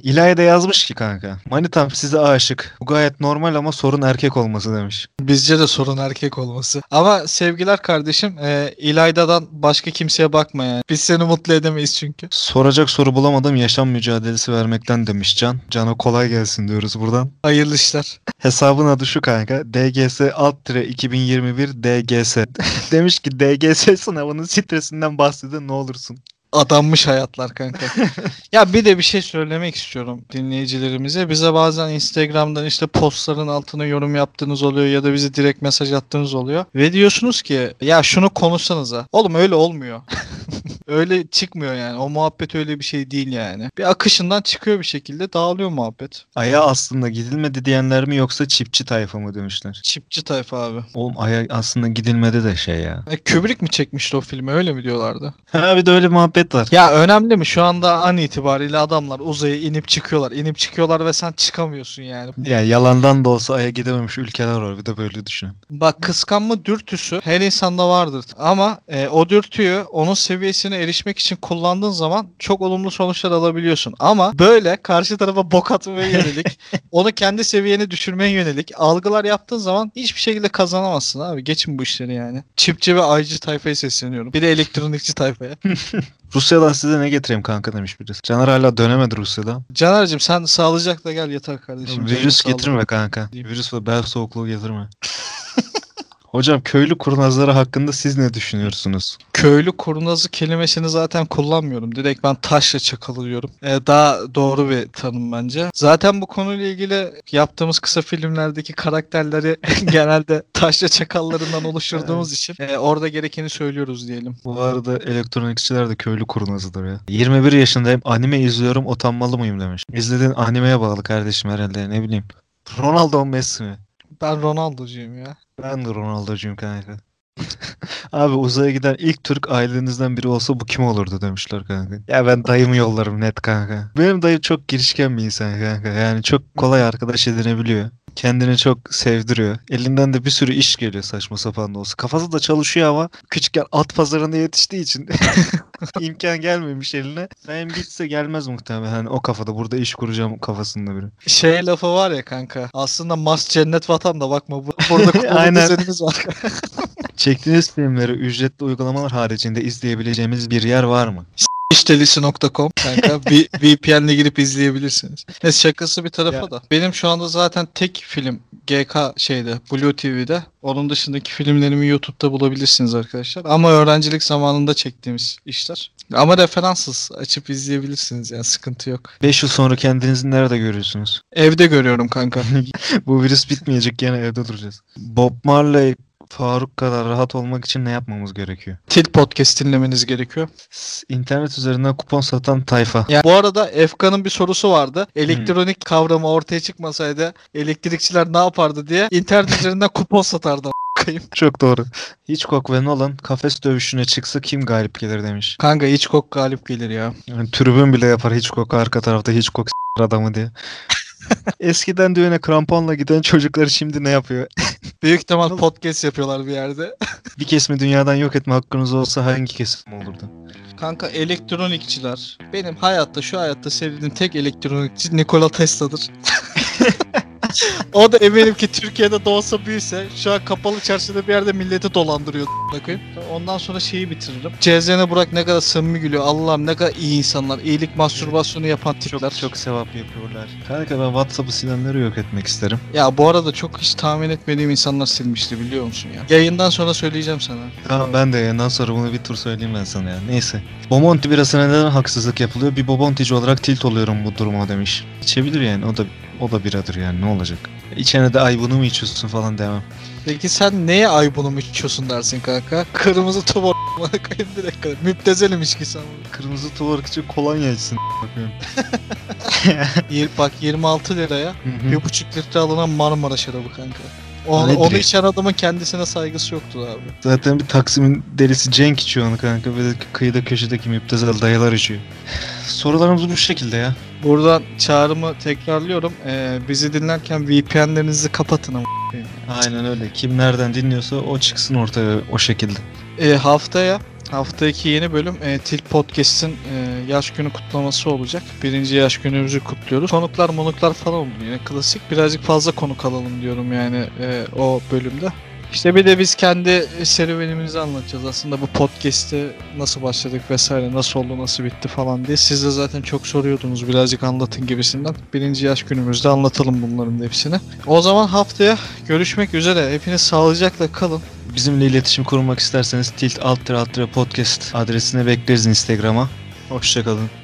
İlahi de yazmış ki kanka. Manitam size aşık. Bu gayet normal ama sorun erkek olması demiş. Bizce de sorun erkek olması. Ama sevgiler kardeşim, e, İlayda'dan başka kimseye bakma yani. Biz seni mutlu edemeyiz çünkü. Soracak soru bulamadım yaşam mücadelesi vermekten demiş Can. Can'a kolay gelsin diyoruz buradan. Hayırlı işler. Hesabın adı şu kanka. DGS alt tire 2021 DGS. Demiş ki DGS sınavının stresinden bahsedin ne olursun. Adanmış hayatlar kanka. ya bir de bir şey söylemek istiyorum dinleyicilerimize. Bize bazen Instagram'dan işte postların altına yorum yaptığınız oluyor ya da bize direkt mesaj attığınız oluyor. Ve diyorsunuz ki ya şunu konuşsanıza. Oğlum öyle olmuyor. öyle çıkmıyor yani. O muhabbet öyle bir şey değil yani. Bir akışından çıkıyor bir şekilde dağılıyor muhabbet. Aya aslında gidilmedi diyenler mi yoksa çiftçi tayfa mı demişler. Çipçi tayfa abi. Oğlum Ay'a aslında gidilmedi de şey ya. E, Kubrick mi çekmişti o filmi öyle mi diyorlardı? Ha bir de öyle muhabbet var. Ya önemli mi? Şu anda an itibariyle adamlar uzaya inip çıkıyorlar. İnip çıkıyorlar ve sen çıkamıyorsun yani. Ya yalandan da olsa Ay'a gidememiş ülkeler var bir de böyle düşün. Bak kıskanma dürtüsü her insanda vardır. Ama e, o dürtüyü onun seviyesine erişmek için kullandığın zaman çok olumlu sonuçlar alabiliyorsun. Ama böyle karşı tarafa bok atmaya yönelik, onu kendi seviyene düşürmeye yönelik algılar yaptığın zaman hiçbir şekilde kazanamazsın abi. Geçin bu işleri yani. Çipçi ve aycı tayfaya sesleniyorum. Bir de elektronikçi tayfaya. Rusya'dan size ne getireyim kanka demiş birisi. Caner hala dönemedi Rusya'dan. Caner'cim sen sağlıcakla gel yeter kardeşim. Virüs getirme kanka. Virüs ve bel soğukluğu getirme. Hocam köylü kurnazları hakkında siz ne düşünüyorsunuz? Köylü kurnazı kelimesini zaten kullanmıyorum. Direkt ben taşla çakalıyorum. Ee, daha doğru bir tanım bence. Zaten bu konuyla ilgili yaptığımız kısa filmlerdeki karakterleri genelde taşla çakallarından oluşturduğumuz için e, orada gerekeni söylüyoruz diyelim. Bu arada elektronikçiler de köylü kurnazıdır ya. 21 yaşındayım anime izliyorum utanmalı mıyım demiş. İzlediğin animeye bağlı kardeşim herhalde ne bileyim. Ronaldo Messi mi? Ben Ronaldo'cuyum ya. Ben de Ronaldo'cuyum kanka. Abi uzaya giden ilk Türk ailenizden biri olsa bu kim olurdu demişler kanka. Ya ben dayımı yollarım net kanka. Benim dayı çok girişken bir insan kanka. Yani çok kolay arkadaş edinebiliyor. Kendini çok sevdiriyor. Elinden de bir sürü iş geliyor saçma sapan da olsa. Kafası da çalışıyor ama küçükken at pazarında yetiştiği için imkan gelmemiş eline. Benim gitse gelmez muhtemelen. Hani o kafada burada iş kuracağım kafasında biri. Şey lafı var ya kanka. Aslında Mars cennet vatan da bakma bu- burada kurulu Aynen. düzenimiz var. Çektiğiniz filmleri ücretli uygulamalar haricinde izleyebileceğimiz bir yer var mı? İştelisi.com kanka VPN'le girip izleyebilirsiniz. Neyse şakası bir tarafa Ya. da. Benim şu anda zaten tek film GK şeyde Blue TV'de. Onun dışındaki filmlerimi YouTube'da bulabilirsiniz arkadaşlar. Ama öğrencilik zamanında çektiğimiz işler. Ama referanssız açıp izleyebilirsiniz yani sıkıntı yok. 5 yıl sonra kendinizi nerede görüyorsunuz? Evde görüyorum kanka. Bu virüs bitmeyecek gene evde duracağız. Bob Marley Faruk kadar rahat olmak için ne yapmamız gerekiyor? Til podcast dinlemeniz gerekiyor. S- İnternet üzerinden kupon satan tayfa. Yani bu arada Efkan'ın bir sorusu vardı. Elektronik kavramı ortaya çıkmasaydı elektrikçiler ne yapardı diye internet üzerinden kupon satardı. a**ayım. Çok doğru. Hitchcock ve Nolan kafes dövüşüne çıksa kim galip gelir demiş. Kanka kok galip gelir ya. Yani tribün bile yapar Hitchcock arka tarafta Hitchcock s- adamı diye. Eskiden düğüne kramponla giden çocuklar şimdi ne yapıyor? Büyük ihtimal podcast yapıyorlar bir yerde. Bir kesimi dünyadan yok etme hakkınız olsa hangi kesim olurdu? Kanka elektronikçiler. Benim hayatta şu hayatta sevdiğim tek elektronikçi Nikola Tesla'dır. o da eminim ki Türkiye'de doğsa büyüse şu an kapalı çarşıda bir yerde milleti dolandırıyor. a**ına koyayım. Ondan sonra şeyi bitiririm. CZN Burak ne kadar samimi gülüyor. Allah'ım ne kadar iyi insanlar. İyilik mastürbasyonu yapan tipler. Çok çok sevap yapıyorlar. Kanka ben WhatsApp'ı silenleri yok etmek isterim. Ya bu arada çok hiç tahmin etmediğim insanlar silmişti biliyor musun ya. Yayından sonra söyleyeceğim sana. Tamam ben de yayından sonra bunu bir tur söyleyeyim ben sana ya. Neyse. Bomonti birasına neden haksızlık yapılıyor? Bir Bomontici olarak tilt oluyorum bu duruma demiş. İçebilir yani o da o da biradır yani ne olacak? İçene de ay bunu mu içiyorsun falan demem. Peki sen neye ay bunu mu içiyorsun dersin kanka? Kırmızı tuborg bana koyayım direkt. Müptezel ilişkisi ama. Kırmızı tuvalet için kolonya içsin. Bakıyorum. Yir- Bak 26 liraya Hı hı. bir buçuk litre alınan Marmara şarabı kanka. Onu, Nedir onu içen adamın kendisine saygısı yoktu abi. Zaten bir Taksim'in delisi Cenk içiyor onu kanka. Ve de kıyıda köşedeki müptezel dayılar içiyor. Sorularımız bu şekilde ya. Buradan çağrımı tekrarlıyorum. Ee, bizi dinlerken VPN'lerinizi kapatın ama. Aynen öyle. Kim nereden dinliyorsa o çıksın ortaya o şekilde. Ee, haftaya Haftaki yeni bölüm e, Tilt Podcast'in e, yaş günü kutlaması olacak. Birinci yaş günümüzü kutluyoruz. Konuklar monuklar falan oldu yine klasik. Birazcık fazla konuk alalım diyorum yani e, o bölümde. İşte bir de biz kendi serüvenimizi anlatacağız. Aslında bu podcast'e nasıl başladık vesaire, nasıl oldu, nasıl bitti falan diye. Siz de zaten çok soruyordunuz birazcık anlatın gibisinden. Birinci yaş günümüzde anlatalım bunların hepsini. O zaman haftaya görüşmek üzere. Hepiniz sağlıcakla kalın. Bizimle iletişim kurmak isterseniz tilt alt podcast adresine bekleriz Instagram'a. Hoşçakalın.